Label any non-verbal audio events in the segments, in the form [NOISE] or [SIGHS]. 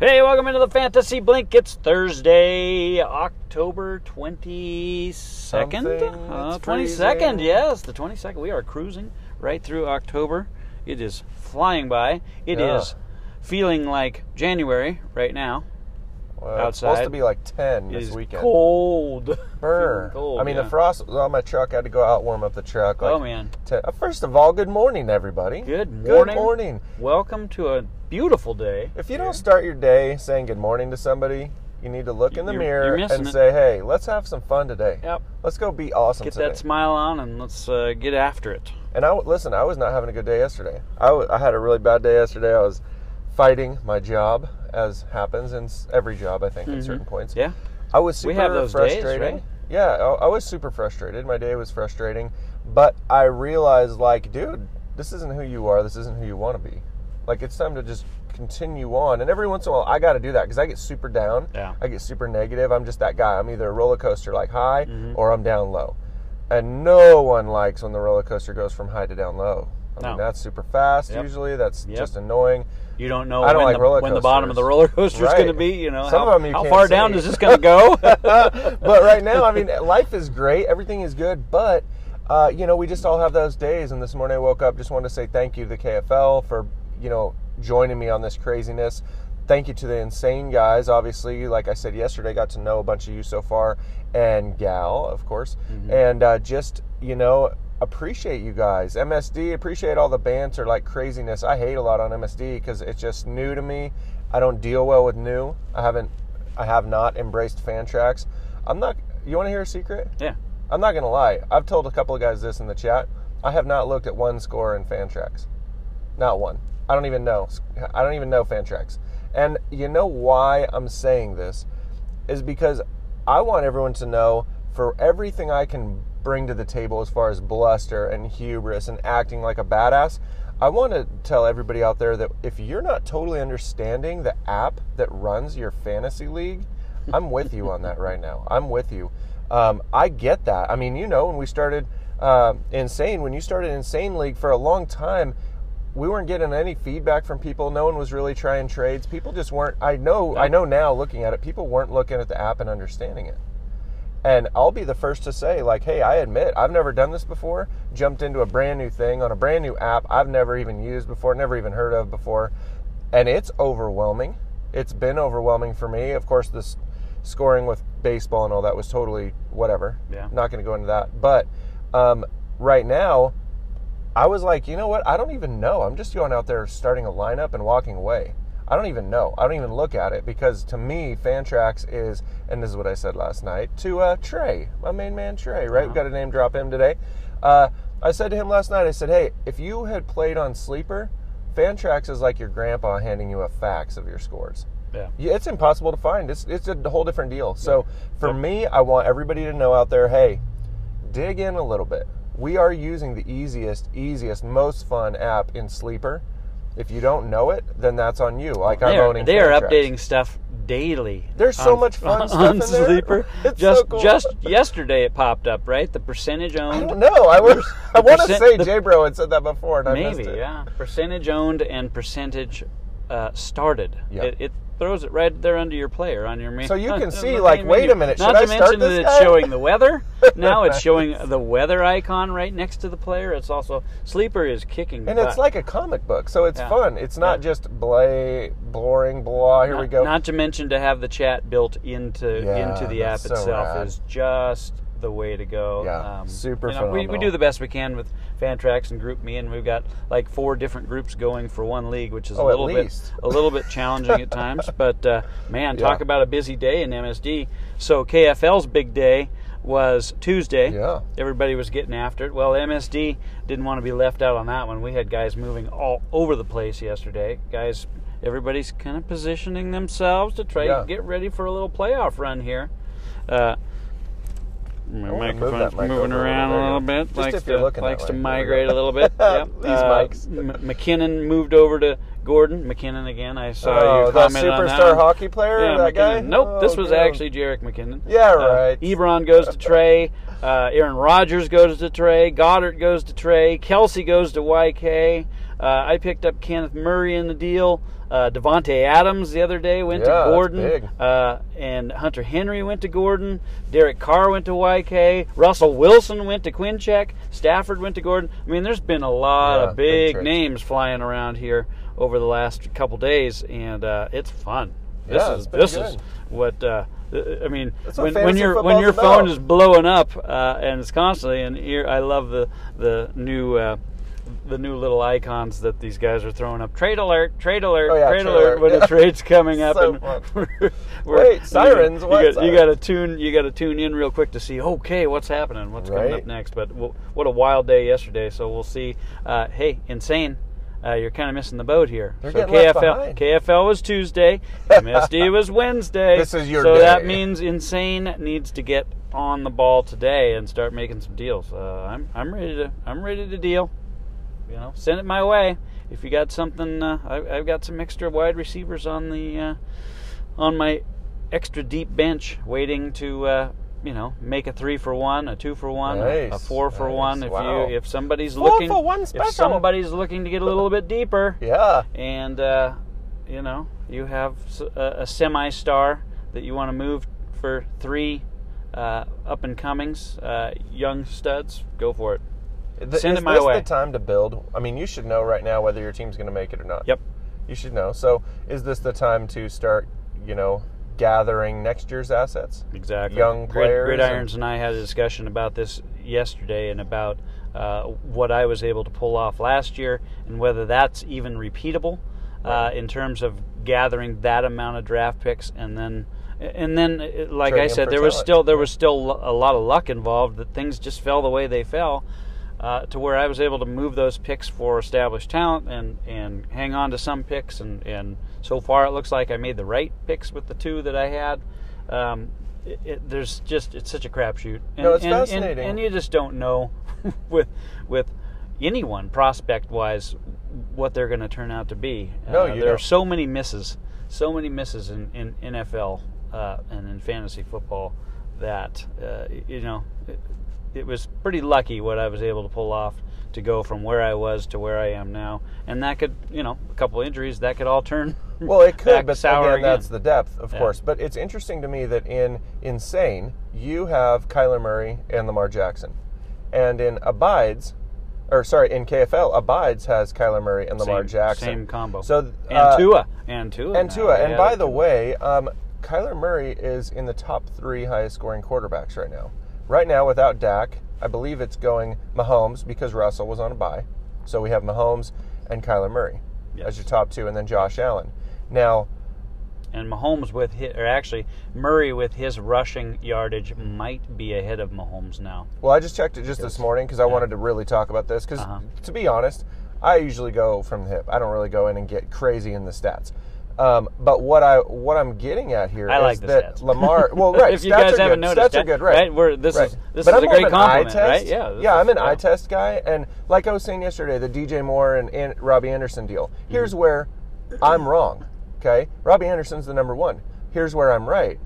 Hey, welcome into the Fantasy Blink. It's Thursday, October 22nd. Uh, 22nd, yes, the 22nd. We are cruising right through October. It is flying by. It is Yeah. feeling like January right now. Well, It's supposed to be like 10 this is weekend. cold. [LAUGHS] Brr. Cold, I mean, yeah. the frost was on my truck. I had to go out warm up the truck. Like Oh, man. 10 uh, First of all, good morning, everybody. Good morning. Good morning. Welcome to a beautiful day. If you don't start your day saying good morning to somebody, you need to look in the You're- mirror you're and it. say, hey, let's have some fun today. Yep. Let's go be awesome Get today. that smile on and let's uh, get after it. And I listen. I was not having a good day yesterday. I, w- I had a really bad day yesterday. I was fighting my job, as happens in every job. I think at certain points. Mm-hmm. Yeah. I was super We have those days, frustrated. right? Yeah, I, I was super frustrated. My day was frustrating, but I realized, like, dude, this isn't who you are. This isn't who you want to be. Like, it's time to just continue on. And every once in a while, I got to do that because I get super down. Yeah. I get super negative. I'm just that guy. I'm either a roller coaster like high Mm-hmm. or I'm down low. And no one likes when the roller coaster goes from high to down low. I mean, that's super fast. Yep. Usually, that's Yep. just annoying. You don't know I don't when, like the, roller when the bottom of the roller coaster is Right. going to be. You know, Some how, you how far down is this going to go? [LAUGHS] [LAUGHS] but right now, I mean, life is great. Everything is good. But, uh, you know, we just all have those days. And this morning I woke up, just wanted to say thank you to the KFL for, you know, joining me on this craziness. Thank you to the insane guys. Obviously, like I said yesterday, got to know a bunch of you so far, and Gal, of course. And uh, just, you know, appreciate you guys. MSD, appreciate all the banter, like craziness. I hate a lot on MSD because it's just new to me. I don't deal well with new. I haven't, I have not embraced Fantrax. I'm not. You want to hear a secret? yeah. I'm not gonna lie. I've told a couple of guys this in the chat. I have not looked at one score in Fantrax. Not one. I don't even know. I don't even know Fantrax. And you know why I'm saying this is because I want everyone to know for everything I can bring to the table as far as bluster and hubris and acting like a badass. I want to tell everybody out there that if you're not totally understanding the app that runs your fantasy league, I'm with you on that right now. I'm with you. Um, I get that. I mean, you know, when we started uh, Insane, when you started Insane League for a long time, we weren't getting any feedback from people. No one was really trying trades. People just weren't. I know. I know now, looking at it, people weren't looking at the app and understanding it. And I'll be the first to say, like, hey, I admit I've never done this before. Jumped into a brand new thing on a brand new app I've never even used before, never even heard of before, and it's overwhelming. It's been overwhelming for me. Of course, this scoring with baseball and all that was totally whatever. Yeah. Not going to go into that. But um, right now, I was like, you know what? I don't even know. I'm just going out there starting a lineup and walking away. I don't even know. I don't even look at it because to me, Fantrax is, and this is what I said last night to uh, Trey, my main man Trey. Right, we got a name drop him today. Uh, I said to him last night. I said, hey, if you had played on Sleeper, Fantrax is like your grandpa handing you a fax of your scores. Yeah. Yeah, it's impossible to find. It's it's a whole different deal. So for me, I want everybody to know out there, hey, dig in a little bit. We are using the easiest, easiest, most fun app in Sleeper. If you don't know it, then that's on you. Like I'm are, owning. they are updating stuff daily. There's so on- much fun on, stuff [LAUGHS] on in there. Sleeper. [LAUGHS] It's just so cool. just yesterday it popped up, right? The percentage owned. don't. I was. I want to say the- J Bro had said that before, and I missed Maybe, yeah. Percentage owned and percentage uh, started. Yep. It, it throws it right there under your player on your main. So you [LAUGHS] can see, like, main wait menu. a minute, Not should I to start mention this that it's guy? showing the weather. [LAUGHS] now it's showing the weather icon right next to the player. It's also sleeper is kicking. And butt. it's like a comic book, so it's Yeah. fun. It's not Yeah. just blay, boring, blah. Here not, we go. Not to mention to have the chat built into Yeah, into the app that's so itself is just the way to go. Um, Yeah, super you know, we, we do the best we can with Fantrax and GroupMe, and we've got like four different groups going for one league, which is Oh, a little bit a little bit challenging at [LAUGHS] times. But uh, man, talk about a busy day in MSD. So KFL's big day was Tuesday. Yeah. Everybody was getting after it. Well, MSD didn't want to be left out on that one. We had guys moving all over the place yesterday. Guys, everybody's kind of positioning themselves to try Yeah. to get ready for a little playoff run here. Uh, My microphone's mic moving around a little bit. Just likes to, likes to. Migrate a little bit. Yep. These Uh, mics. M- McKinnon moved over to Gordon. McKinnon again. I saw Oh, you that comment on that. superstar hockey player, Yeah, that guy. McKinnon. Nope, Oh, this was damn. actually Jerick McKinnon. Yeah, Uh, right. Ebron goes to Trey. Uh, Aaron Rodgers goes to Trey. Goddard goes to Trey. Kelce goes to YK. Uh, I picked up Kenneth Murray in the deal. Uh, Davante Adams the other day went Yeah, to Gordon. Uh, and Hunter Henry went to Gordon. Derek Carr went to YK. Russell Wilson went to Quincheck. Stafford went to Gordon. I mean, there's been a lot Yeah, of big names flying around here over the last couple days, and uh, it's fun. This Yeah, is this good. is what uh, I mean. When, when your when your about. phone is blowing up uh, and it's constantly and here I love the the new. Uh, the new little icons that these guys are throwing up. Trade alert! Trade alert! Oh, yeah, trade trade alert! alert, When yeah. the trade's coming [LAUGHS] up, So and [LAUGHS] Wait, sirens, You, what got, you sirens? got to tune. You got to tune in real quick to see. Okay, what's happening? What's coming up next? But what a wild day yesterday. So we'll see. Uh, hey, insane. Uh, you're kind of missing the boat here. They're so KFL. KFL was Tuesday, [LAUGHS] MSD was Wednesday. This is your so day. that means insane needs to get on the ball today and start making some deals. Uh, I'm I'm ready to I'm ready to deal. You know, send it my way. If you got something, uh, I, I've got some extra wide receivers on the uh, on my extra deep bench, waiting to uh, you know make a three for one, a two for one, a- a, four for nice. one. If Wow. you if somebody's Four looking, for one if somebody's looking to get a little bit deeper, [LAUGHS] Yeah. and uh, you know you have a semi-star that you want to move for three uh, up and comings, uh, young studs, go for it. Th- Send is it my this way. the time to build? I mean, you should know right now whether your team's going to make it or not. Yep. You should know. So, is this the time to start, you know, gathering next year's assets? Exactly. young Grid- players Gridirons and I had a discussion about this yesterday and about uh, what I was able to pull off last year and whether that's even repeatable uh, in terms of gathering that amount of draft picks and then and then uh, like I said there was still there was still a lot of luck involved that things just fell the way they fell. Uh, to where I was able to move those picks for established talent and, and hang on to some picks and, and so far it looks like I made the right picks with the two that I had. Um, it, it, there's just it's such a crapshoot. And, No, it's and, and- fascinating. And, you just don't know [LAUGHS] with with anyone prospect wise what they're going to turn out to be. No, Uh, there are don't. so many misses, so many misses in, in NFL uh, and in fantasy football that uh, you know it, was pretty lucky what I was able to pull off to go from where I was to where I am now, and that could you know a couple injuries that could all turn. [LAUGHS] Well, it could, but sour again, again. that's the depth, of Yeah. course. But it's interesting to me that in Insane, you have Kyler Murray and Lamar Jackson. And in Abides, or sorry, in KFL, Abides has Kyler Murray and Lamar Same- Jackson. same combo. So, and uh, Tua, and Tua, And now. Tua. And Yeah, by the way, um, Kyler Murray is in the top three highest scoring quarterbacks right now. Right now, without Dak, I believe it's going Mahomes because Russell was on a bye. So we have Mahomes and Kyler Murray Yes. as your top two, and then Josh Allen. Now, and Mahomes with his, or actually Murray with his rushing yardage might be ahead of Mahomes now. well, I just checked it just this morning because I wanted to really talk about this. Because Uh-huh. to be honest, I usually go from the hip. I don't really go in and get crazy in the stats. Um, but what I what I'm getting at here is I like that stats. Lamar. [LAUGHS] Well, right. If you guys are haven't good. noticed, stats are good. Right. Right, we're- this right. is- this but is I'm a great compliment, right? Yeah, Yeah, is- I'm an yeah. eye test guy, and like I was saying yesterday, the DJ Moore and, and Robbie Anderson deal. Here's Mm-hmm. where I'm wrong. Okay, Robbie Anderson's the number one. Here's where I'm right.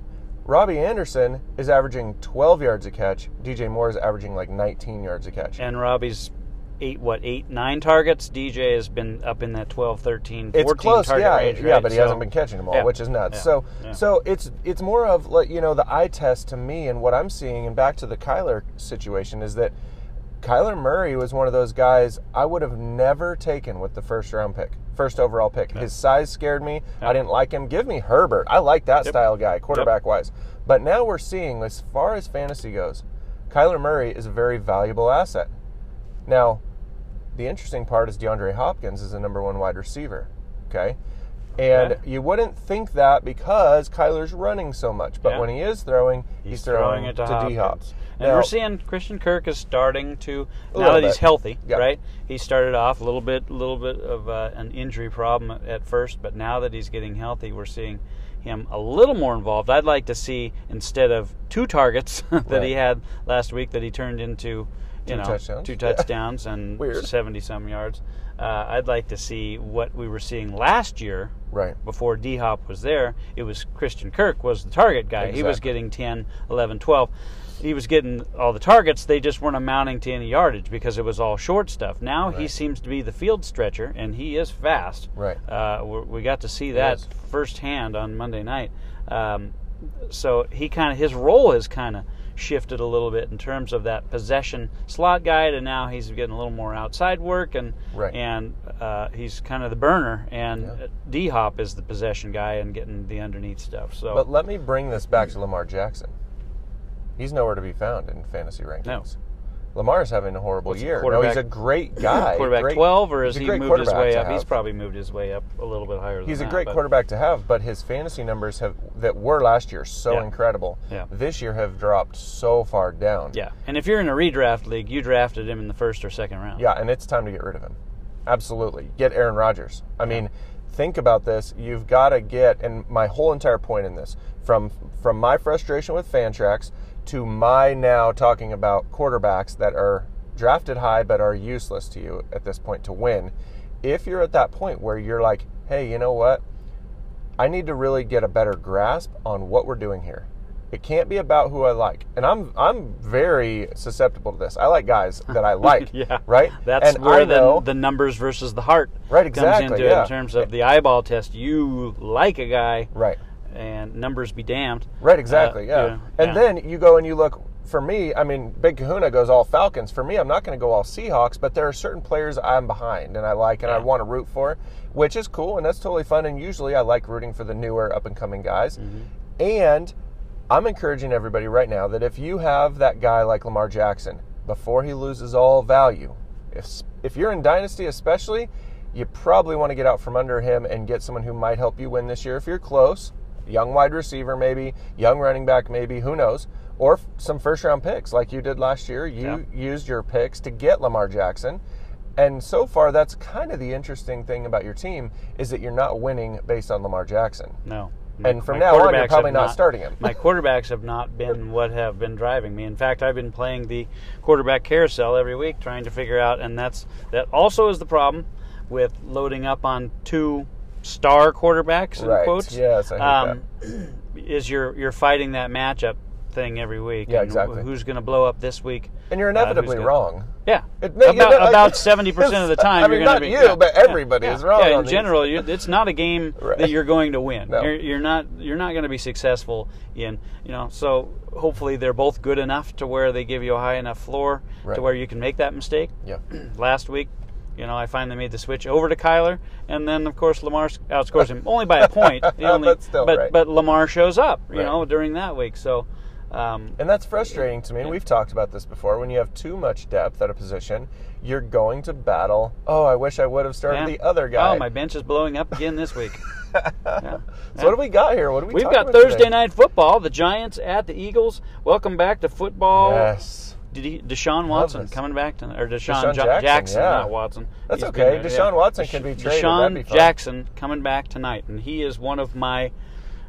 Robbie Anderson is averaging 12 yards a catch. DJ Moore is averaging like 19 yards a catch. And Robbie's eight, what eight, nine targets. DJ has been up in that 12, 13, 14 it's close, target yeah, range. yeah, right? but he So- hasn't been catching them all, yeah, which is nuts. yeah, So, yeah. so it's it's more of like you know the eye test to me, and what I'm seeing, and back to the Kyler situation is that Kyler Murray was one of those guys I would have never taken with the first round pick, first overall pick. His size scared me. I didn't like him. Give me Herbert. I like that Yep. style guy, quarterback wise. But now we're seeing, as far as fantasy goes, Kyler Murray is a very valuable asset. Now, the interesting part is DeAndre Hopkins is the number one wide receiver. Okay. And Okay. you wouldn't think that because Kyler's running so much. But Yeah. when he is throwing, he's, He's throwing, throwing it to, to D. And we're seeing Christian Kirk is starting to now that he's bit. healthy, Yeah. right? He started off a little bit, a little bit of uh, an injury problem at first, but now that he's getting healthy, we're seeing him a little more involved. I'd like to see instead of two targets [LAUGHS] that Right. he had last week that he turned into Two know touchdowns. two Yeah. touchdowns and [LAUGHS] 70 some yards. Uh, I'd like to see what we were seeing last year Right. before D Hop was there, it was Christian Kirk was the target guy. He was getting 10, 11, 12. He was getting all the targets. They just weren't amounting to any yardage because it was all short stuff. Now he seems to be the field stretcher, and he is fast. Right. Uh, we we got to see that firsthand on Monday night. Um, so he kind of his role has kind of shifted a little bit in terms of that possession slot guy to now he's getting a little more outside work and Right. and uh, he's kind of the burner and Yeah. D Hop is the possession guy and getting the underneath stuff. So But let me bring this back to Lamar Jackson. He's nowhere to be found in fantasy rankings. Lamar's having a horrible What's year. No, he's a great [CLEARS THROAT] guy. quarterback great- twelve or has he moved his way up? He's probably moved his way up a little bit higher. He's a than great but- quarterback to have, but his fantasy numbers have that were last year so Yeah. incredible. Yeah. This year have dropped so far down. Yeah, and if you're in a redraft league, you drafted him in the first or second round. Yeah, and it's time to get rid of him. Absolutely. Get Aaron Rodgers. I mean, think about this. You've got to get and my whole entire point in this from from my frustration with Fantrax to my now talking about quarterbacks that are drafted high but are useless to you at this point to win. If you're at that point where you're like, "Hey, you know what? I need to really get a better grasp on what we're doing here. It can't be about who I like. And I'm I'm very susceptible to this. I like guys [LAUGHS] that I like. Yeah. Right? That's and where know, the, the numbers versus the heart Right, comes exactly, into it yeah. in terms of the eyeball test. You like a guy, Right. And numbers be damned. Right, exactly, Uh, yeah. And yeah. then you go and you look for me, I mean, Big Kahuna goes all Falcons. For me, I'm not going to go all Seahawks, but there are certain players I'm behind and I like and I want to root for, which is cool and that's totally fun. And usually I like rooting for the newer up and coming guys. Mm-hmm. And I'm encouraging everybody right now that if you have that guy like Lamar Jackson, before he loses all value, if, if you're in Dynasty especially, you probably want to get out from under him and get someone who might help you win this year if you're close. Young wide receiver, maybe, young running back, maybe, who knows? Or f- some first round picks like you did last year. You used your picks to get Lamar Jackson. And so far, that's kind of the interesting thing about your team is that you're not winning based on Lamar Jackson. No. And from now on, you're probably have not starting him. my quarterbacks have not been what have been driving me. In fact, I've been playing the quarterback carousel every week, trying to figure out, and that's that also is the problem with loading up on two star quarterbacks in Right. quotes. Yes, hate [CLEARS THROAT] Is you're you're fighting that matchup thing every week. Yeah, exactly. Who's going to blow up this week? And you're Uh, inevitably gonna- wrong. Yeah, It- you about know, like- about [LAUGHS] seventy percent of the time. I mean, not be, you, yeah, but everybody yeah, is wrong Yeah, in general, you, it's not a game [LAUGHS] Right. that you're going to win. No. You're, you're not you're not going to be successful in you know. So hopefully they're both good enough to where they give you a high enough floor Right. to where you can make that mistake. Yeah. [CLEARS THROAT] Last week, you know, I finally made the switch over to Kyler, and then of course Lamar outscores him only by a point. [LAUGHS] Only, But still, but right. but Lamar shows up, you Right. know, during that week. So. Um, And that's frustrating to me. And we've talked about this before. When you have too much depth at a position, you're going to battle. Oh, I wish I would have started yeah. the other guy. Oh, my bench is blowing up again this week. [LAUGHS] Yeah. So what do we got here? What do we? We've got Thursday today? night football. The Giants at the Eagles. Welcome back to football. Yes. Deshaun Watson coming back to or DeSean, DeSean Ja- Jackson, Jackson, yeah. not Watson. That's He's okay. been- Deshaun Watson can be traded. DeSean be. Jackson coming back tonight, and he is one of my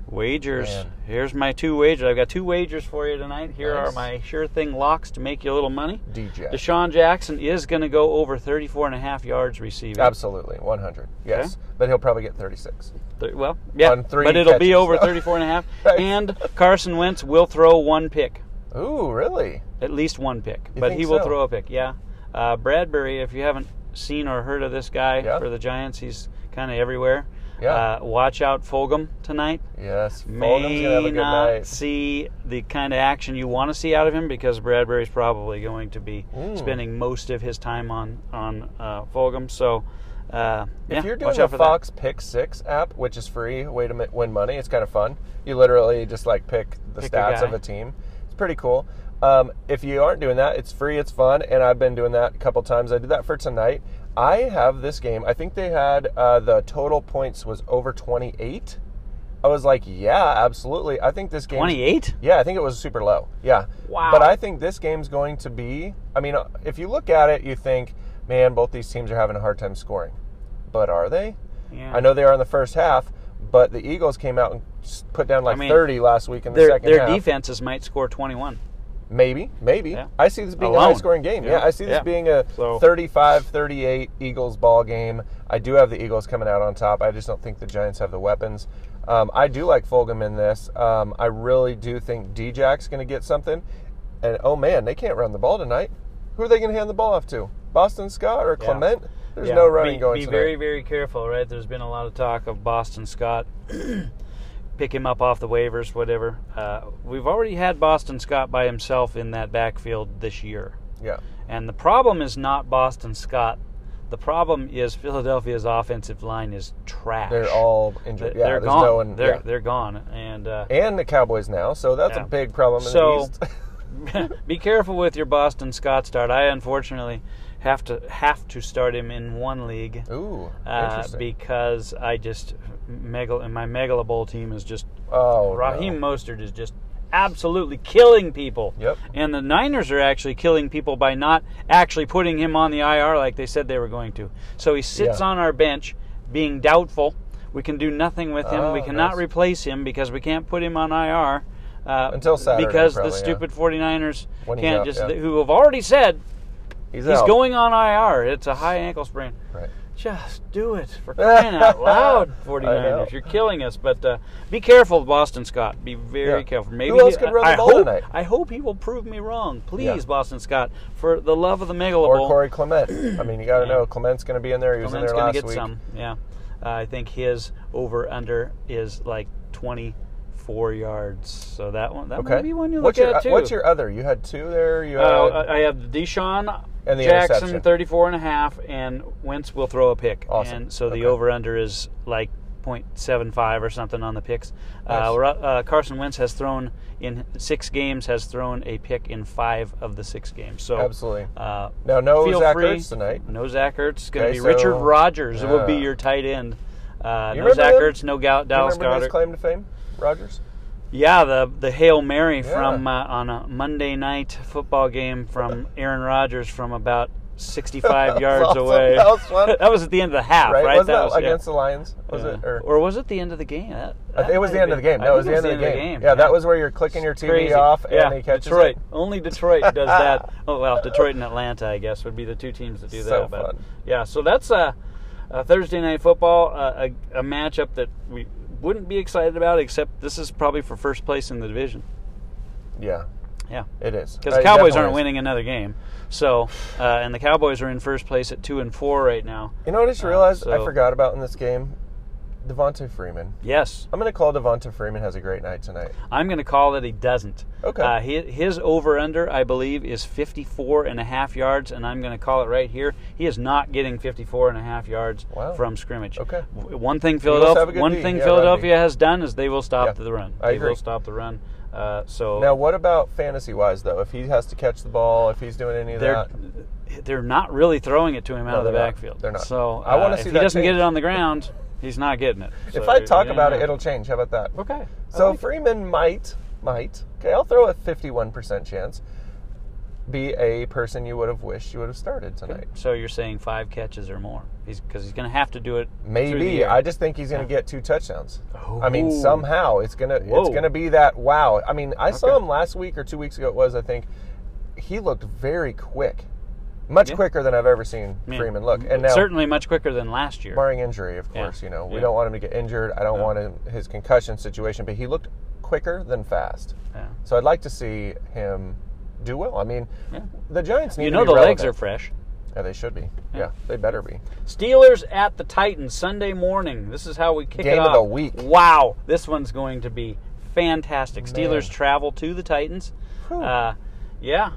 wagers. Man. Here's my two wagers. I've got two wagers for you tonight. Here Nice. are my sure thing locks to make you a little money. DJ. DeSean Jackson is going to go over 34 and a half yards receiving. Absolutely, 100. Yes, but he'll probably get 36. Th- Well, yeah, On three but it'll be catches. over [LAUGHS] 34 and a half. Right. And Carson Wentz will throw one pick, Ooh, really? At least one pick. You but he will so? throw a pick, yeah. Uh, Bradberry, if you haven't seen or heard of this guy Yeah. for the Giants, he's kind of everywhere. Yeah. Uh, watch out, Fulgham tonight. Yes. Fulgham's May gonna have a good not night. see the kind of action you want to see out of him because Bradberry's probably going to be Mm. spending most of his time on on uh, Fulgham. So, uh, yeah, If you're doing watch the for that. Fox Pick Six app, which is free, way to win money, it's kind of fun. You literally just like pick the Pick stats guy. of a team. It's pretty cool. Um, if you aren't doing that, it's free, it's fun, and I've been doing that a couple times. I did that for tonight. I have this game. I think they had uh, the total points was over 28. I was like, yeah, absolutely. I think this game 28? Yeah, I think it was super low. Yeah. Wow. But I think this game's going to be. I mean, if you look at it, you think, man, both these teams are having a hard time scoring. But are they? Yeah. I know they are in the first half, but the Eagles came out and put down like I mean, 30 last week in the Their second their half. defenses might score 21. Maybe, maybe. Yeah. I see this being a high scoring game. Yeah, Yeah. I see this Yeah. being a So- 35 38 Eagles ball game. I do have the Eagles coming out on top. I just don't think the Giants have the weapons. Um, I do like Fulgham in this. Um, I really do think D-Jack's going to get something. And oh man, they can't run the ball tonight. Who are they going to hand the ball off to? Boston Scott or. Clement? There's no running be, going Be tonight. very, very careful, right? There's been a lot of talk of Boston Scott. [CLEARS THROAT] Pick him up off the waivers, whatever. Uh, we've already had Boston Scott by himself in that backfield this year. yeah. And the problem is not Boston Scott. The problem is Philadelphia's offensive line is trash. They're all injured. Yeah, they're there's gone. no one. they're yeah. they're gone. And uh, and the Cowboys now, so that's Yeah. a big problem in So- the East. [LAUGHS] be careful with your Boston Scott start. I unfortunately have to have to start him in one league Ooh, uh, because I just megal and my Megala Bowl team is just oh, Raheem no. Mostert is just absolutely killing people. Yep. And the Niners are actually killing people by not actually putting him on the IR like they said they were going to. So he sits Yeah. on our bench, being doubtful. We can do nothing with him. Oh, we cannot nice. replace him because we can't put him on IR. Uh, Until Saturday, because probably, the yeah. stupid 49ers When can't out, just yeah. who have already said He's, he's going on IR. It's a high ankle sprain. Right. Just do it for [LAUGHS] crying out loud, I know. 49ers. You're killing us. But uh, be careful, Boston Scott. Be very Yeah. careful. Maybe Who else he- could run the I ball hope, tonight? I hope he will prove me wrong. Please, Yeah. Boston Scott, for the love of the Megalo Or Corey Clement. I mean, you got to Yeah. know Clement's going to be in there. He was Clement's in there going last to get week. some. Yeah, uh, I think his over under is like 24 yards. So that one, that Okay. might be one you what's look your at too. What's your other? You had two there. You had Uh, I have DeSean And the Jackson, interception. 34 and a half, and Wentz will throw a pick. Awesome. And so the Okay. over-under is like 0.75 or something on the picks. Nice. Uh, uh, Carson Wentz has thrown in six games, has thrown a pick in five of the six games. So Absolutely. Uh, Now, no feel Zach free. Ertz tonight. No Zach Ertz. It's going to Okay, be Richard so- Rogers. will be your tight end. Uh, no Zach him? Ertz. No Gal- Do you Dallas remember his claim to fame, Rodgers? Yeah, the the hail mary Yeah. from uh, on a Monday night football game from [LAUGHS] Aaron Rodgers from about 65 [LAUGHS] yards awesome. away. [LAUGHS] That was fun. that was at the end of the half, right? right? Was that, was, yeah. against the Lions? Was Yeah. it? Or, or was it the end of the game? That, that it was the end of the game. It was the end of the game. game. Yeah, that was where you're clicking your TV crazy. off yeah, and he catches Detroit. it. Only Detroit does that. Oh well, Detroit and Atlanta, I guess, would be the two teams that do So that. But fun. yeah, so that's a, a Thursday night football, uh, a, a matchup that we wouldn't be excited about, except this is probably for first place in the division. Yeah, Yeah. it is. because the Cowboys aren't is. winning another game. So, uh, and the Cowboys are in first place at two and four right now. You know what I just Uh, realized I forgot about in this game? Devonta Freeman. Yes, I'm going to call Devonta Freeman has a great night tonight. I'm going to call that he doesn't. Okay. Uh, his, his over under, I believe, is 54 and a half yards, and I'm going to call it right here. He is not getting 54 and a half yards Wow. from scrimmage. Okay. One thing Philadelphia, one D. thing Yeah, Philadelphia has done is they will stop Yeah, the run. I they agree. will stop the run. Uh, so Now, what about fantasy wise, though? If he has to catch the ball, if he's doing any of that? they're not really throwing it to him out No, of the they're not. backfield. They're not. So I wanna uh, see if he doesn't get it on the ground, he's not getting it. If I talk you're about it, it'll change. How about that? okay. So like it. Freeman might, might, okay, I'll throw a 51% chance, be a person you would have wished you would have started tonight. So you're saying five catches or more? He's because he's going to have to do it. Maybe. I just think he's going to get two touchdowns. I mean, Oh. somehow it's gonna it's gonna be that wow. I mean, I saw him last week or two weeks ago. It was I think he looked very quick, much Yeah. quicker than I've ever seen Yeah. Freeman look. And now, certainly much quicker than last year. barring injury, of course, you know we don't want him to get injured. I don't No. want him, his concussion situation, but he looked quicker than fast. Yeah. So I'd like to see him do well. I mean, the Giants need You know the legs are fresh. Yeah, they should be. Yeah. They better be. Steelers at the Titans Sunday morning. This is how we kick it Game of off. the week. Wow, this one's going to be fantastic. Man. Steelers travel to the Titans. Uh, yeah,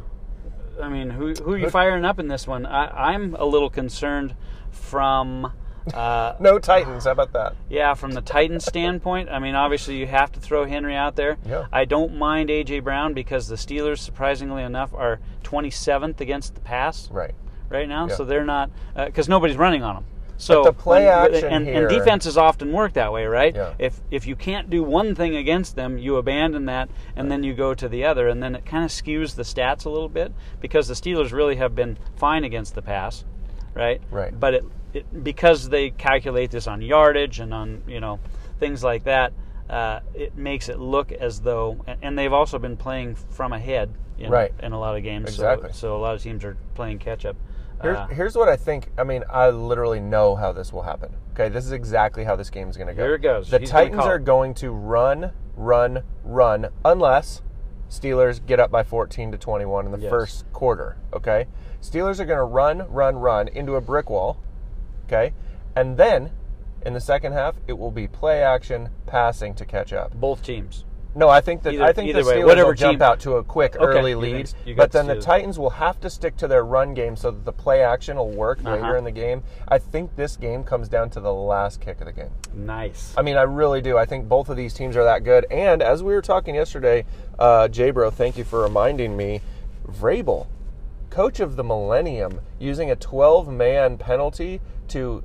I mean, who who are you firing up in this one? I, I'm a little concerned from. Uh, No Titans. How about that? Yeah, from the Titans standpoint, I mean, obviously you have to throw Henry out there. Yeah. I don't mind AJ Brown because the Steelers, surprisingly enough, are 27th against the pass Right. right now, Yeah. so they're not because nobody's running on them. So the play when- action and, here- and defenses often work that way, right? Yeah. If if you can't do one thing against them, you abandon that and then you go to the other, and then it kind of skews the stats a little bit because the Steelers really have been fine against the pass, right? Right. But it, it because they calculate this on yardage and on you know things like that. Uh, it makes it look as though, and- and they've also been playing from ahead in, Right. in a lot of games. Exactly. So, so a lot of teams are playing catch up. Here's, Uh, here's what I think. I mean, I literally know how this will happen. Okay, this is exactly how this game is going to go. Here it goes. The He's gonna Titans are going to run, run, run, unless Steelers get up by 14 to 21 in the Yes. first quarter. Okay, Steelers are going to run, run, run into a brick wall. Okay, and then in the second half, it will be play action, passing to catch up. both teams. No, I think that Either- I think the either way, Steelers whatever will jump team- out to a quick Okay, early lead, think- but then the Steelers. Titans will have to stick to their run game so that the play action will work Uh-huh. later in the game. I think this game comes down to the last kick of the game. Nice. I mean, I really do. I think both of these teams are that good. And as we were talking yesterday, uh, thank you for reminding me, Vrabel, coach of the Millennium, using a 12-man penalty to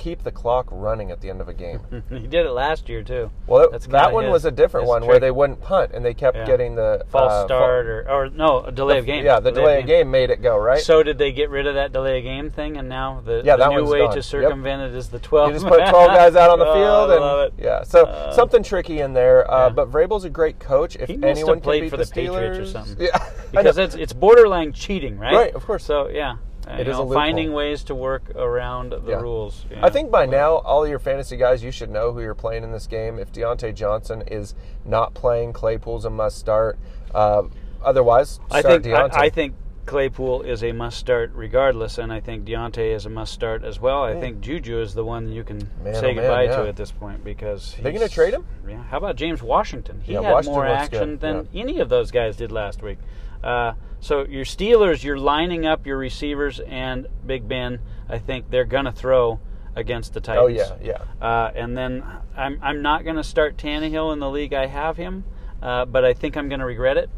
keep the clock running at the end of a game. [LAUGHS] he did it last year too. Well, that one his- was a different one where they wouldn't punt and they kept Yeah. getting the false uh, start or or no a delay of game. Yeah, the delay of game made it go right. So did they get rid of that delay of game thing, and now the, Yeah, the that new way gone. to Yep. circumvent it is the twelve. you just put [LAUGHS] 12 guys out on the Oh, field I and yeah, so Uh, something tricky in there. Uh, yeah. But Vrabel's a great coach. If He anyone played for the, the Patriots or something. [LAUGHS] yeah, because it's it's borderline cheating, right? Right, of course. So yeah, It you is know, finding ways to work around the Yeah. rules. yeah. I think by now, all your fantasy guys, you should know who you're playing in this game. If Diontae Johnson is not playing, Claypool's a must start. Uh, otherwise, I think I, Diontae. I think Claypool is a must start regardless, and I think Diontae is a must start as well. I think Juju is the one you can Man, say oh man, goodbye yeah. to at this point because they're gonna trade him? Yeah. How about James Washington? He had Washington more action good, than any of those guys did last week. Uh, so your Steelers, you're lining up your receivers and Big Ben. I think they're gonna throw against the Titans. Oh yeah, yeah. Uh, and then I'm I'm not going to start Tannehill in the league I have him, uh, but I think I'm going to regret it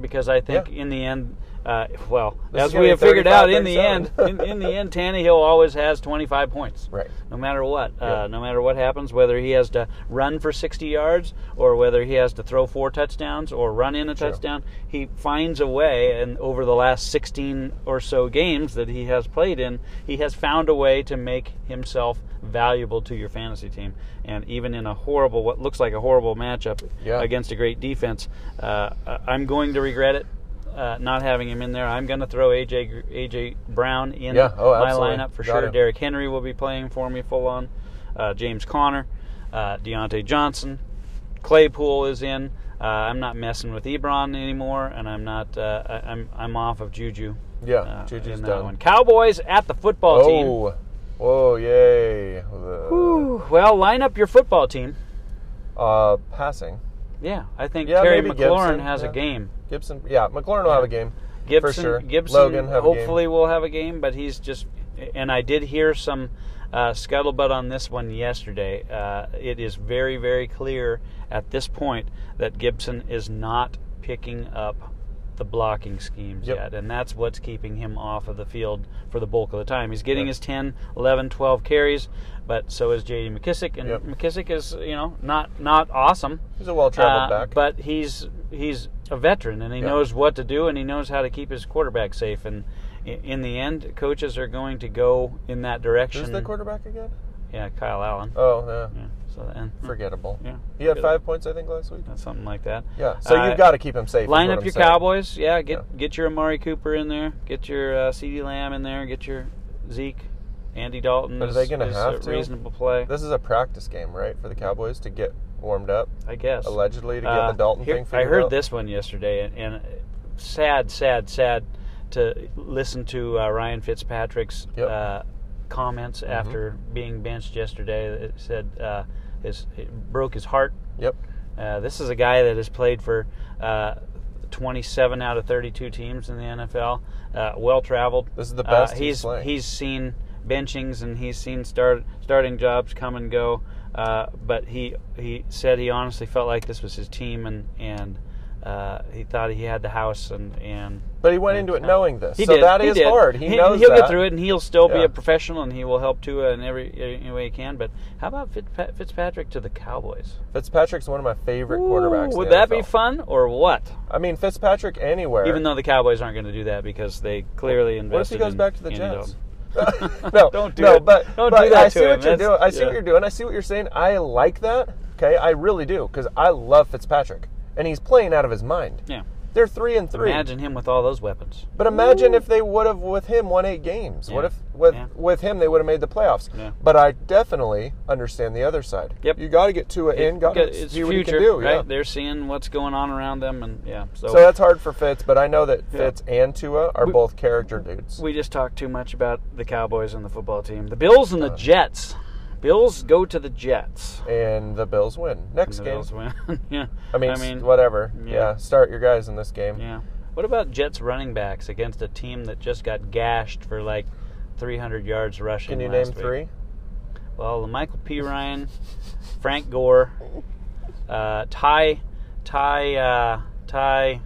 because I think Yeah. in the end, uh, well, This as we have figured out, in the end, in, in the end, Tannehill always has 25 points, Right. no matter what, Yeah. uh, no matter what happens, whether he has to run for 60 yards or whether he has to throw four touchdowns or run in a Sure. touchdown, he finds a way. And over the last 16 or so games that he has played in, he has found a way to make himself valuable to your fantasy team. And even in a horrible, what looks like a horrible matchup Yeah. against a great defense, uh, I'm going to regret it. Uh, not having him in there, I'm going to throw AJ AJ Brown in Yeah, oh, my lineup for Got sure. him. Derrick Henry will be playing for me full on. Uh, James Conner, uh, Diontae Johnson, Claypool is in. Uh, I'm not messing with Ebron anymore, and I'm not. Uh, I, I'm I'm off of Juju. Yeah, uh, Juju's in that done. one. Cowboys at the football team. Oh, whoa, yay! Whew. Well, line up your football team. Uh, passing. Yeah, I think Yeah, Terry McLaurin Gibson, has yeah. a game. Gibson, yeah, McLaurin will have a game Gibson, for sure. Gibson, Logan have hopefully will have a game, but he's just. And I did hear some uh, scuttlebutt on this one yesterday. Uh, it is very, very clear at this point that Gibson is not picking up the blocking schemes Yep. yet, and that's what's keeping him off of the field for the bulk of the time. He's getting Yep. his 10, 11, 12 carries, but so is J.D. McKissick, and Yep. McKissick is you know not not awesome. He's a well-traveled Uh, back. But he's he's a veteran and he knows what to do and he knows how to keep his quarterback safe. And in the end, coaches are going to go in that direction. Who's the quarterback again? Yeah, Kyle Allen. Oh, yeah. Yeah. So and Forgettable. Yeah. He had five points, I think, last week. Something like that. Yeah. So Uh, you've got to keep him safe. Line up your saying. Cowboys. Yeah, get Yeah. get your Amari Cooper in there. Get your uh, CeeDee Lamb in there. Get your Zeke. Andy Dalton But are they gonna is have a to? reasonable play, This is a practice game, right, for the Cowboys to get warmed up, I guess. allegedly to get Uh, the Dalton here- thing I heard out. this one yesterday, and, and sad, sad, sad to listen to uh, Ryan Fitzpatrick's Yep. Mm-hmm. uh, comments after being benched yesterday. It said uh, his it broke his heart. Yep. Uh, this is a guy that has played for uh, 27 out of 32 teams in the NFL. Uh, well traveled. This is the best Uh, he's he's playing. he's seen benchings and he's seen start starting jobs come and go. Uh, but he he said he honestly felt like this was his team and and uh, he thought he had the house and and But he went into it Yeah. knowing this. he so did. that he is did. hard. He, knows he'll that. get through it, and he'll still be a professional, and he will help Tua in every any way he can. But how about Fitzpatrick to the Cowboys? Fitzpatrick's one of my favorite quarterbacks. in Would that be fun or what? I mean, Fitzpatrick anywhere. Even though the Cowboys aren't going to do that because they clearly invested. what if he goes in back to the Jets? [LAUGHS] No, Don't do no, it. but Don't but do that I see him. what you're That's- doing. I see yeah. what you're doing. I see what you're saying. I like that. Okay, I really do because I love Fitzpatrick, and he's playing out of his mind. Yeah. They're three and three. Imagine him with all those weapons. But imagine if they would have with him won eight games. What if with Yeah. with him they would have made the playoffs? Yeah. But I definitely understand the other side. Yep. You got to get Tua in. Got to it's see what future, he can do. right? Yeah. They're seeing what's going on around them, and yeah. So, So that's hard for Fitz, but I know that Yeah. Fitz and Tua are We- both character dudes. we just talked too much about the Cowboys and the football team. The Bills and the uh, Jets. Bills go to the Jets. and the Bills win next the game. Bills win. [LAUGHS] yeah. I mean, I mean, whatever. yeah. Yeah. start your guys in this game. yeah. What about Jets running backs against a team that just got gashed for like 300 yards rushing? Can you name week? three? Well, Michael Perine, Frank Gore, uh, Ty, Ty, uh, Ty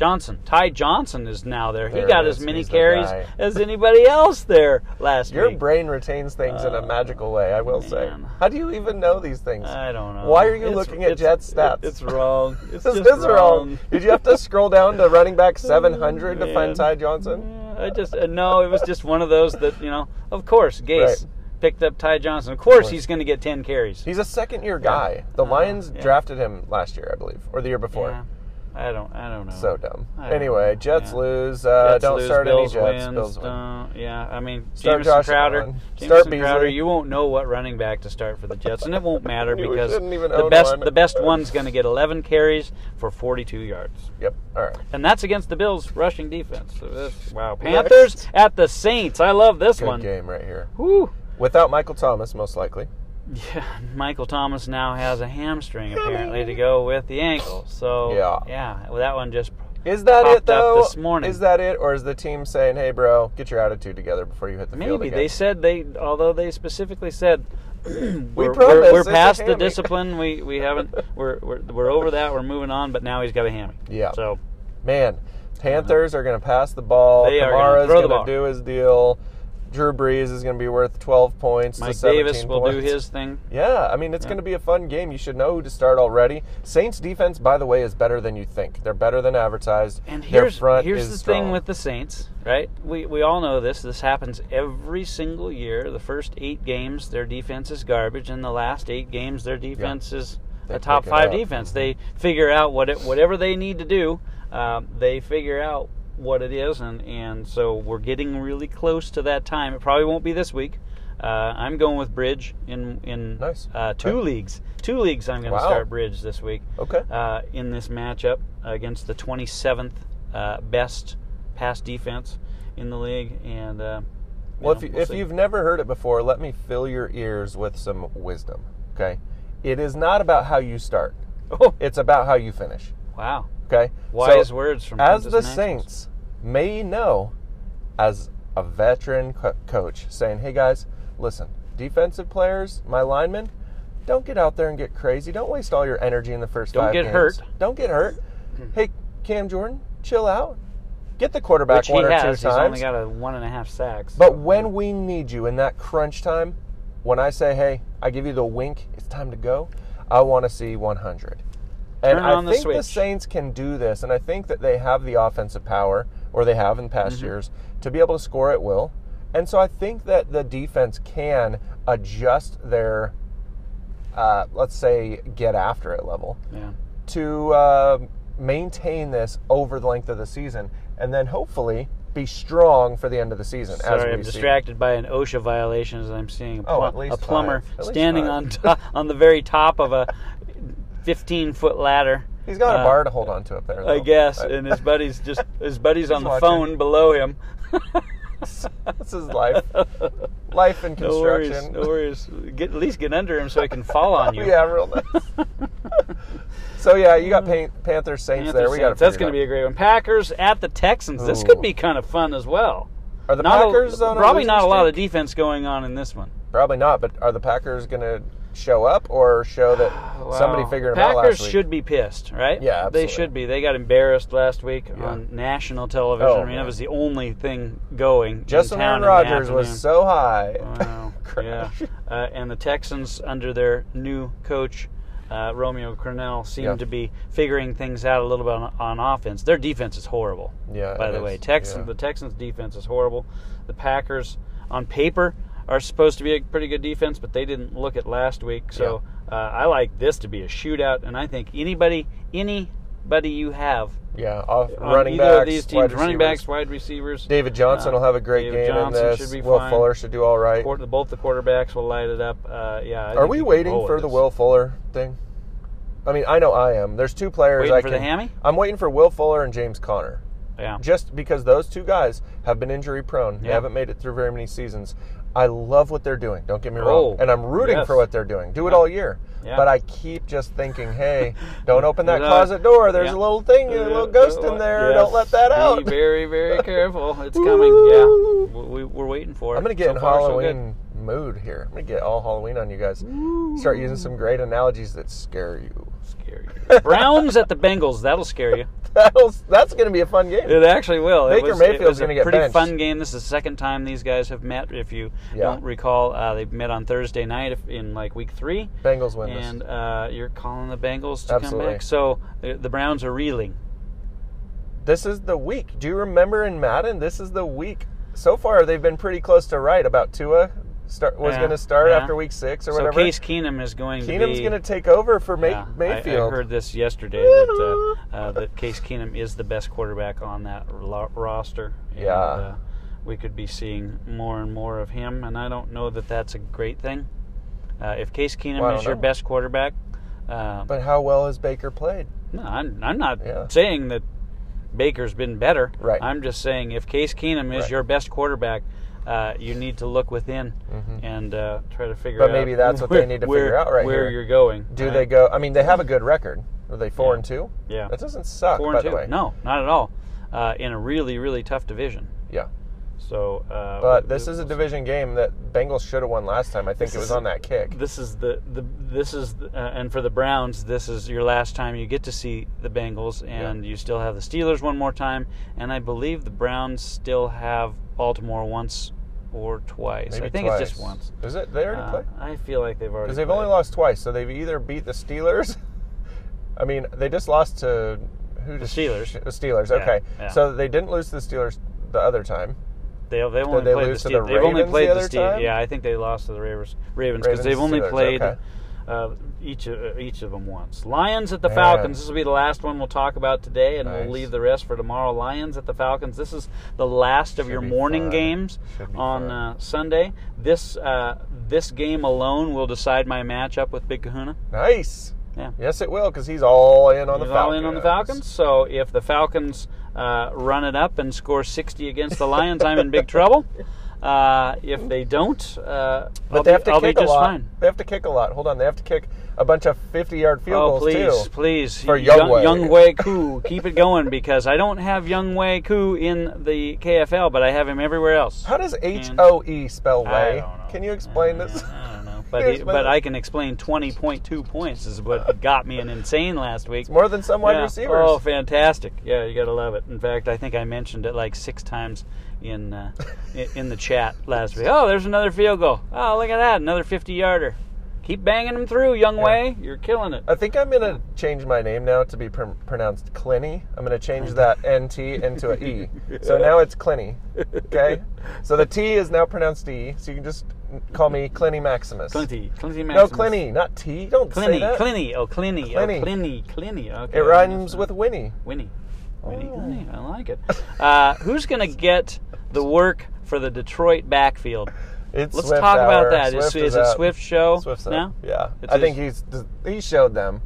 Johnson. Ty Johnson is now there. There he got as many carries as anybody else there last year. Your week. brain retains things in a magical way. I will say. How do you even know these things? I don't know. Why are you It's- looking at Jets stats? It's wrong. [LAUGHS] It's this just is wrong. Did you have to scroll down to running back [LAUGHS] 700 to find Ty Johnson? Yeah, I just uh, no. It was just one of those that you know. Of course, [LAUGHS] Gase Right. picked up Ty Johnson. Of course, course. he's going to get ten carries. He's a second year guy. The Uh, Lions yeah. drafted him last year, I believe, or the year before. Yeah. I don't. I don't know. So dumb. Anyway, know. Jets Yeah. lose. Uh, Jets don't lose, start Bills any Jets. Wins, Bills win. yeah, I mean, Start Jameson Josh Crowder. Allen. Jameson Start Crowder. Beasley. You won't know what running back to start for the Jets, and it won't matter [LAUGHS] because the best one. the best one's going to get 11 carries for 42 yards, Yep. All right. and that's against the Bills' rushing defense. So this, wow, Panthers at the Saints. I love this Good one. game right here. Woo. Without Michael Thomas, most likely. Yeah, [LAUGHS] Michael Thomas now has a hamstring apparently to go with the ankle. So Yeah. yeah, well, that one just Is that it though? this morning. Is that it, or is the team saying, "Hey, bro, get your attitude together before you hit the field maybe they said they although they specifically said [CLEARS THROAT] [CLEARS THROAT] we're, we're, promise we're a past the discipline we we haven't [LAUGHS] we're, we're we're over that we're moving on but now he's got a hammy Yeah. so Man, uh-huh. Panthers are going to pass the ball. They Kamara's going to do his deal. Drew Brees is going to be worth 12 points. to Mike 17 Davis will do his thing Yeah, I mean, it's Yeah. going to be a fun game. You should know who to start already. Saints defense, by the way, is better than you think. They're better than advertised. and Their here's front here's the strong. thing with the Saints right we we all know this this happens every single year the first 8 games their defense is garbage and the last 8 games their defense is They a top pick it 5 up. defense they figure out what it, whatever they need to do um, they figure out what it is, and, and so we're getting really close to that time. It probably won't be this week. Uh, I'm going with Bridge in in Nice. uh, two Okay. leagues. Two leagues. I'm going to Wow. start Bridge this week Okay. uh, in this matchup against the 27th uh, best pass defense in the league, and uh, Well, know, if, you, we'll if see. you've never heard it before, let me fill your ears with some wisdom. Okay, it is not about how you start; oh it's about how you finish. wow, Okay, wise So, words from as the. Saints may know, as a veteran co- coach, saying, "Hey guys, listen, defensive players, my linemen, don't get out there and get crazy. Don't waste all your energy in the 1st Don't five get games. hurt. Don't get hurt. Hmm. hey, Cam Jordan, chill out. Get the quarterback which one or has. two He's times. only got a one and a half sacks. But when we need you in that crunch time, when I say, "Hey, I give you the wink, it's time to go," I want to see 100. And Turn I the think the. Saints can do this, and I think that they have the offensive power, or they have in past Mm-hmm. years, to be able to score at will. And so I think that the defense can adjust their, uh, let's say, get after it level yeah. to uh, maintain this over the length of the season, and then hopefully be strong for the end of the season. as Sorry, we I'm see. distracted by an OSHA violation as I'm seeing a, Oh, at least a plumber. Standing five. on [LAUGHS] top, on the very top of a 15 foot ladder. He's got a Uh, bar to hold on to up there. I guess, I- and his buddy's [LAUGHS] just his buddy's on the watching. phone below him. this is life. Life in [LAUGHS] no worries, construction. no worries. Get at least get under him so he can fall on [LAUGHS] you. yeah, real nice. so yeah, you got Pan- Panthers Saints Panthers, there. We got That's going to be a great one. Packers at the Texans. This could be kind of fun as well. Are the Not Packers on a probably not a lot of defense going on in this one. Probably not. But are the Packers going to show up or show that [SIGHS] somebody Wow. figured them out last week? Packers should be pissed, right? Yeah, they should be. They got embarrassed last week Yeah. on national television. Oh, I mean, that was the only thing going. Justin in town Aaron in Rodgers was so high. Wow. [LAUGHS] yeah. Uh, and the Texans, under their new coach, uh, Romeo Crennel, seem Yeah. to be figuring things out a little bit on, on offense. Their defense is horrible. Yeah, By the way. Texans. Yeah. The Texans' defense is horrible. The Packers on paper are supposed to be a pretty good defense, but they didn't look at last week. So uh, I like this to be a shootout, and I think anybody anybody you have Yeah, off running backs, these wide teams, running receivers. backs, wide receivers, David Johnson Uh, will have a great David game Johnson in this. should be Will fine. Fuller should do all right. Both the quarterbacks will light it up. Uh, yeah. I Are we waiting for the this. Will Fuller thing? I mean, I know I am. There's two players Waiting I for can. the hammy? I'm waiting for Will Fuller and James Conner. Yeah. Just because those two guys have been injury prone. They haven't made it through very many seasons. I love what they're doing. Don't get me Oh, wrong. And I'm rooting yes. for what they're doing. Do it all year. Yeah. But I keep just thinking, hey, don't open that [LAUGHS] closet door. There's yeah. a little thing, a little uh, ghost in uh, there. Yes. Don't let that out. Be very, very [LAUGHS] careful. It's coming. Yeah. We, we're waiting for it. I'm gonna get So in far, so. Halloween mood here. I'm gonna get all Halloween on you guys. Start using some great analogies that scare you. Scare you. [LAUGHS] Browns at the Bengals. That'll scare you. [LAUGHS] That'll, that's gonna be a fun game. It actually will. It Baker was, it Mayfield's was a gonna get pretty benched. fun game. This is the second time these guys have met. If you Yeah. don't recall, uh, they met on Thursday night in like week three, Bengals win this. and uh, you're calling the Bengals to Absolutely. come back. So uh, the Browns are reeling. This is the week. Do you remember in Madden? This is the week. So far, they've been pretty close to right about Tua. Start was Yeah, going to start yeah. after week six or So whatever. Case Keenum is going Keenum's to going to take over for May- Yeah, Mayfield. I, heard this yesterday that uh, [LAUGHS] uh, that Case Keenum is the best quarterback on that ro- roster. And, Yeah. uh, we could be seeing more and more of him, and I don't know that that's a great thing. Uh, if Case Keenum Well, is your know. best quarterback, uh, but how well has Baker played? no, I'm, I'm not saying that Baker's been better. Right. I'm just saying if Case Keenum is Right. your best quarterback, uh, you need to look within and uh, try to figure Mm-hmm. But out. maybe that's what where, they need to where- figure out right where here. you're going. Do right? they go? I mean, they have a good record. Are they four Yeah. and two? Yeah. That doesn't suck. Four by and the two? way. No, not at all. Uh, in a really, really tough division. Yeah. So, uh, But this is a division game that Bengals should have won last time. I think it was is- on that kick. This is the, the this is the, uh, and for the Browns, this is your last time you get to see the Bengals, and you still have the Steelers one more time, and I believe the Browns still have Baltimore once or twice. Maybe I think twice. it's just once. Is it? They already Uh, played? I feel like they've already Because they've played. only lost twice, so they've either beat the Steelers. [LAUGHS] I mean, they just lost to who? The Steelers. The Steelers. Okay, yeah. so they didn't lose to the Steelers the other time. They they only they played lose the to the Steel- They've only played the the time? Yeah, I think they lost to the Ravens Ravens because Ravens, they've only Steelers, played okay. Uh, each of, each of them once. Lions at the Man. Falcons. This will be the last one we'll talk about today, and Nice. we'll leave the rest for tomorrow. Lions at the Falcons. This is the last of Should your morning fun. games on uh, Sunday. This uh, this game alone will decide my matchup with Big Kahuna. Nice. Yeah. Yes, it will, because he's all in on the Falcons. all in on the Falcons. So if the Falcons uh, run it up and score 60 against the Lions, I'm in big trouble. [LAUGHS] Uh, if they don't, uh, But I'll they be, have to I'll kick a lot. fine. They have to kick a lot. Hold on, they have to kick a bunch of fifty-yard field Oh, goals please, too. please. For Young. Younghoe Koo. Keep it going because I don't have Younghoe Koo in the KFL, but I have him everywhere else. How does H O E spell I way? Can you explain this? Don't know. I don't know. Can But, he, but? I can explain 20.2 points is what got me an insane last week. More than some wide Yeah. receivers. Oh, fantastic! Yeah, you gotta love it. In fact, I think I mentioned it like six times in uh, [LAUGHS] in, in the chat last week. Oh, there's another field goal. Oh, look at that, another 50 yarder. Keep banging them through, Young Yeah. Wei. You're killing it. I think I'm gonna change my name now to be pr- pronounced Clinny. I'm gonna change that [LAUGHS] NT into a E. So now it's Clinny. Okay. So the T is now pronounced E. So you can just call me Clinny Maximus. Clinty, Clinty Maximus. No. Clinny, not T. Don't say Clinny, that. Clinny, oh Clinny, Clinny. oh Clinny, Clinny. Okay, It rhymes with Winnie. Winnie. Winnie, Oh. Winnie. I like it. Uh, who's gonna get the work for the Detroit backfield? It's Let's Swift talk about hour. that. Is, Swift is it. Swift show Swift's up. now? Yeah, I think he's he showed them.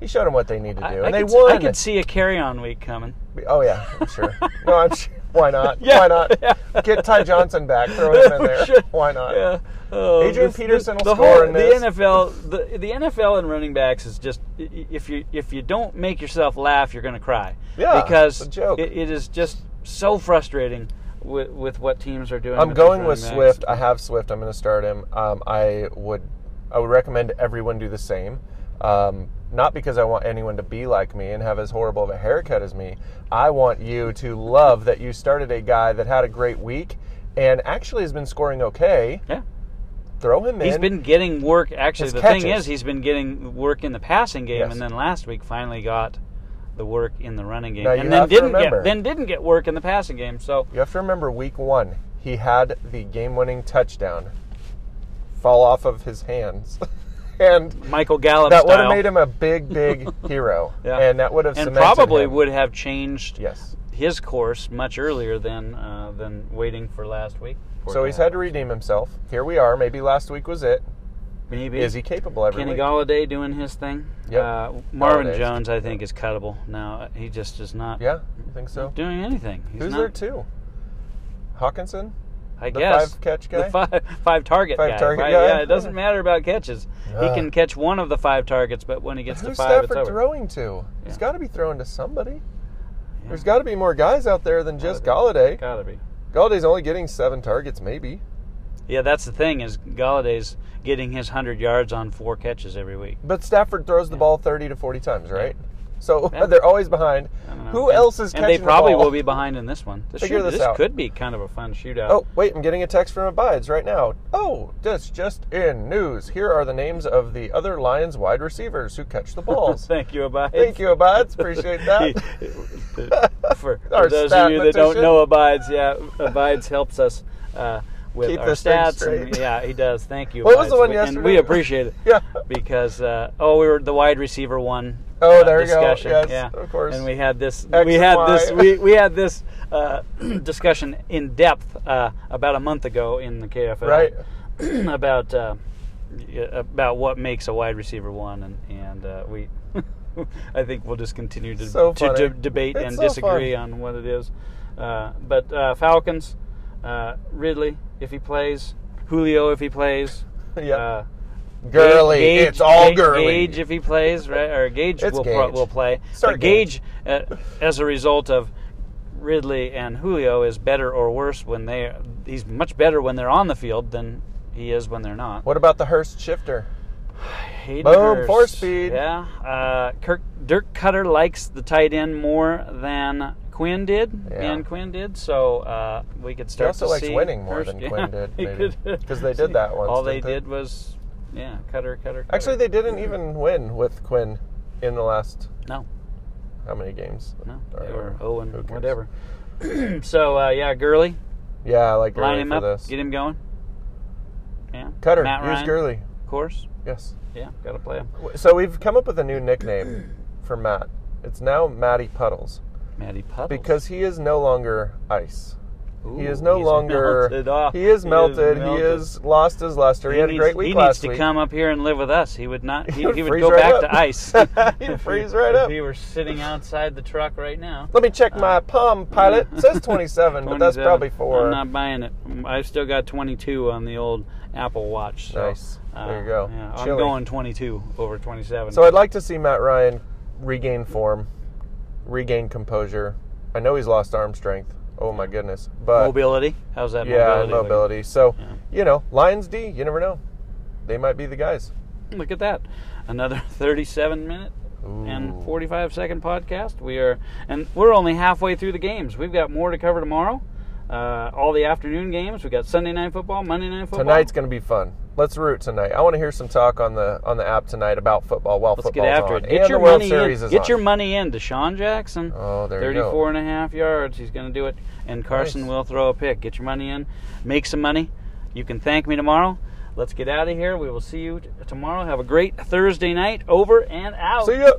He showed them what they need to do, I, and I they could, won. I could see a carry-on week coming. Oh yeah, I'm sure. [LAUGHS] no, I'm sure. Why not? Yeah. Why not? Get Ty Johnson back. Throw [LAUGHS] him in there. Sure. Why not? Yeah. Oh, Adrian this- Peterson will the score whole, in this. The NFL, the, the NFL and running backs is just if you if you don't make yourself laugh, you're going to cry. Yeah, because it's a joke. It, it is just so frustrating with, with what teams are doing. I'm going with backs. Swift. I have Swift. I'm going to start him. Um, I would, I would recommend everyone do the same. Um, not because I want anyone to be like me and have as horrible of a haircut as me. I want you to love that you started a guy that had a great week and actually has been scoring okay. Yeah. Throw him in. He's been getting work. Actually, His the thing is, he's been getting work in the passing game, Yes. and then last week finally got the work in the running game, Now, and then didn't get then didn't get work in the passing game. So You have to remember week one. he had the game-winning touchdown fall off of his hands, [LAUGHS] and Michael Gallup that would have made him a big, big [LAUGHS] hero, Yeah. and that would have and probably him. would have changed Yes. his course much earlier than uh, than waiting for last week. So he's had to redeem himself. Here we are. Maybe last week was it. Maybe Is he capable every Kenny week? Golladay doing his thing. Yep. Uh, Marvin Golladay's- Jones, I think, is cuttable now. He just is not Yeah, you think so? doing anything. He's Who's not, there too? Hockenson? I the guess five catch the five five target Five guy. target right? guy? Yeah, it doesn't matter about catches. he Ah. can catch one of the five targets, but when he gets to five, it's Stafford over. throwing to? He's got to be throwing to somebody. Yeah. There's got to be more guys out there than just Gotta Golladay. Gotta be. Golladay's only getting seven targets, maybe. Yeah, that's the thing is Golladay's getting his hundred yards on four catches every week. But Stafford throws the ball 30 to 40 times, right? So Yeah. [LAUGHS] they're always behind. I don't know. Who And- else is catching? And they probably the will be behind in this one. This, Figure should- this this could be kind of a fun shootout. Oh, wait, I'm getting a text from Abides right now. Oh, this just in news. Here are the names of the other Lions wide receivers who catch the [LAUGHS] balls. Thank you, Abides. Thank you, Abides. Appreciate [LAUGHS] that. for, for those of you that don't know Abides, yeah, Abides helps us uh, with Keep our stats. And, yeah, he does. Thank you. What was the one We- And yesterday? we appreciate it. [LAUGHS] Yeah. Because uh, oh, we were the wide receiver one. Oh, uh, there you go. discussion. Yes, yeah, of course. And we had this. X we had this. We, we had this uh, [CLEARS THROAT] discussion in depth uh, about a month ago in the KFL. Right. [CLEARS THROAT] about uh, about what makes a wide receiver one, and and uh, we, [LAUGHS] I think we'll just continue to, So to debate It's and so disagree fun. on what it is. Uh, but uh, Falcons, uh, Ridley if he plays, Julio if he plays, [LAUGHS] Yeah. uh, Gurley. Gage, it's all Gage, Gurley. Gage if he plays, right? Or Gage It's will pro- will play. Start but Gage, uh, [LAUGHS] as a result of Ridley and Julio, is better or worse when they. He's much better when they're on the field than he is when they're not. What about the Hurst shifter? [SIGHS] Hayden Boom, Hurst. four speed. Yeah. Uh, Kirk Dirk Koetter likes the tight end more than Quinn did, Yeah. and Quinn did. So uh, we could He start also to likes see winning more than yeah, Quinn did, [LAUGHS] maybe. 'Cause they did that once, All they they? did was, yeah, Koetter, Koetter. Koetter. Actually, they didn't even win with Quinn in the last no, how many games? no, Or- they were oh and whatever. [CLEARS THROAT] so uh, yeah, Gurley, Yeah, I like line him up, this. get him going. Yeah, Koetter, Matt here's Ryan, Gurley. of course. Yes. Yeah, got to play him. So we've come up with a new nickname for Matt. It's now Matty Puddles Matty Puddles. because he is no longer ice. he is no longer. melted off. He is melted. He is lost his luster. He, had a great week he needs to week. come up here and live with us. He would not. He, [LAUGHS] he would go right back up. to [LAUGHS] ice. He'd freeze he, right if up. he were sitting outside the truck right now. Let me check my Palm Pilot. It says 27, but that's probably for. I'm not buying it. I've still got 22 on the old Apple Watch. So, Nice. uh, There you go. Yeah, I'm going 22 over 27. So I'd like to see Matt Ryan regain form, regain composure. I know he's lost arm strength. Oh my goodness. But mobility. How's that yeah, mobility? mobility. So, Yeah. you know, Lions D, you never know. They might be the guys. Look at that. Another [LAUGHS] 37 minute and 45 second podcast. We are, and we're only halfway through the games. We've got more to cover tomorrow. Uh, all the afternoon games. We got Sunday night football, Monday night football. Tonight's going to be fun. Let's root tonight. I want to hear some talk on the on the app tonight about football while Let's get after on. it. Get and your money in. Get on. your money in. DeSean Jackson. Oh, there you go. 34 and a half yards. He's going to do it. And Carson Nice. will throw a pick. Get your money in. Make some money. You can thank me tomorrow. Let's get out of here. We will see you t- tomorrow. Have a great Thursday night. Over and out. See ya.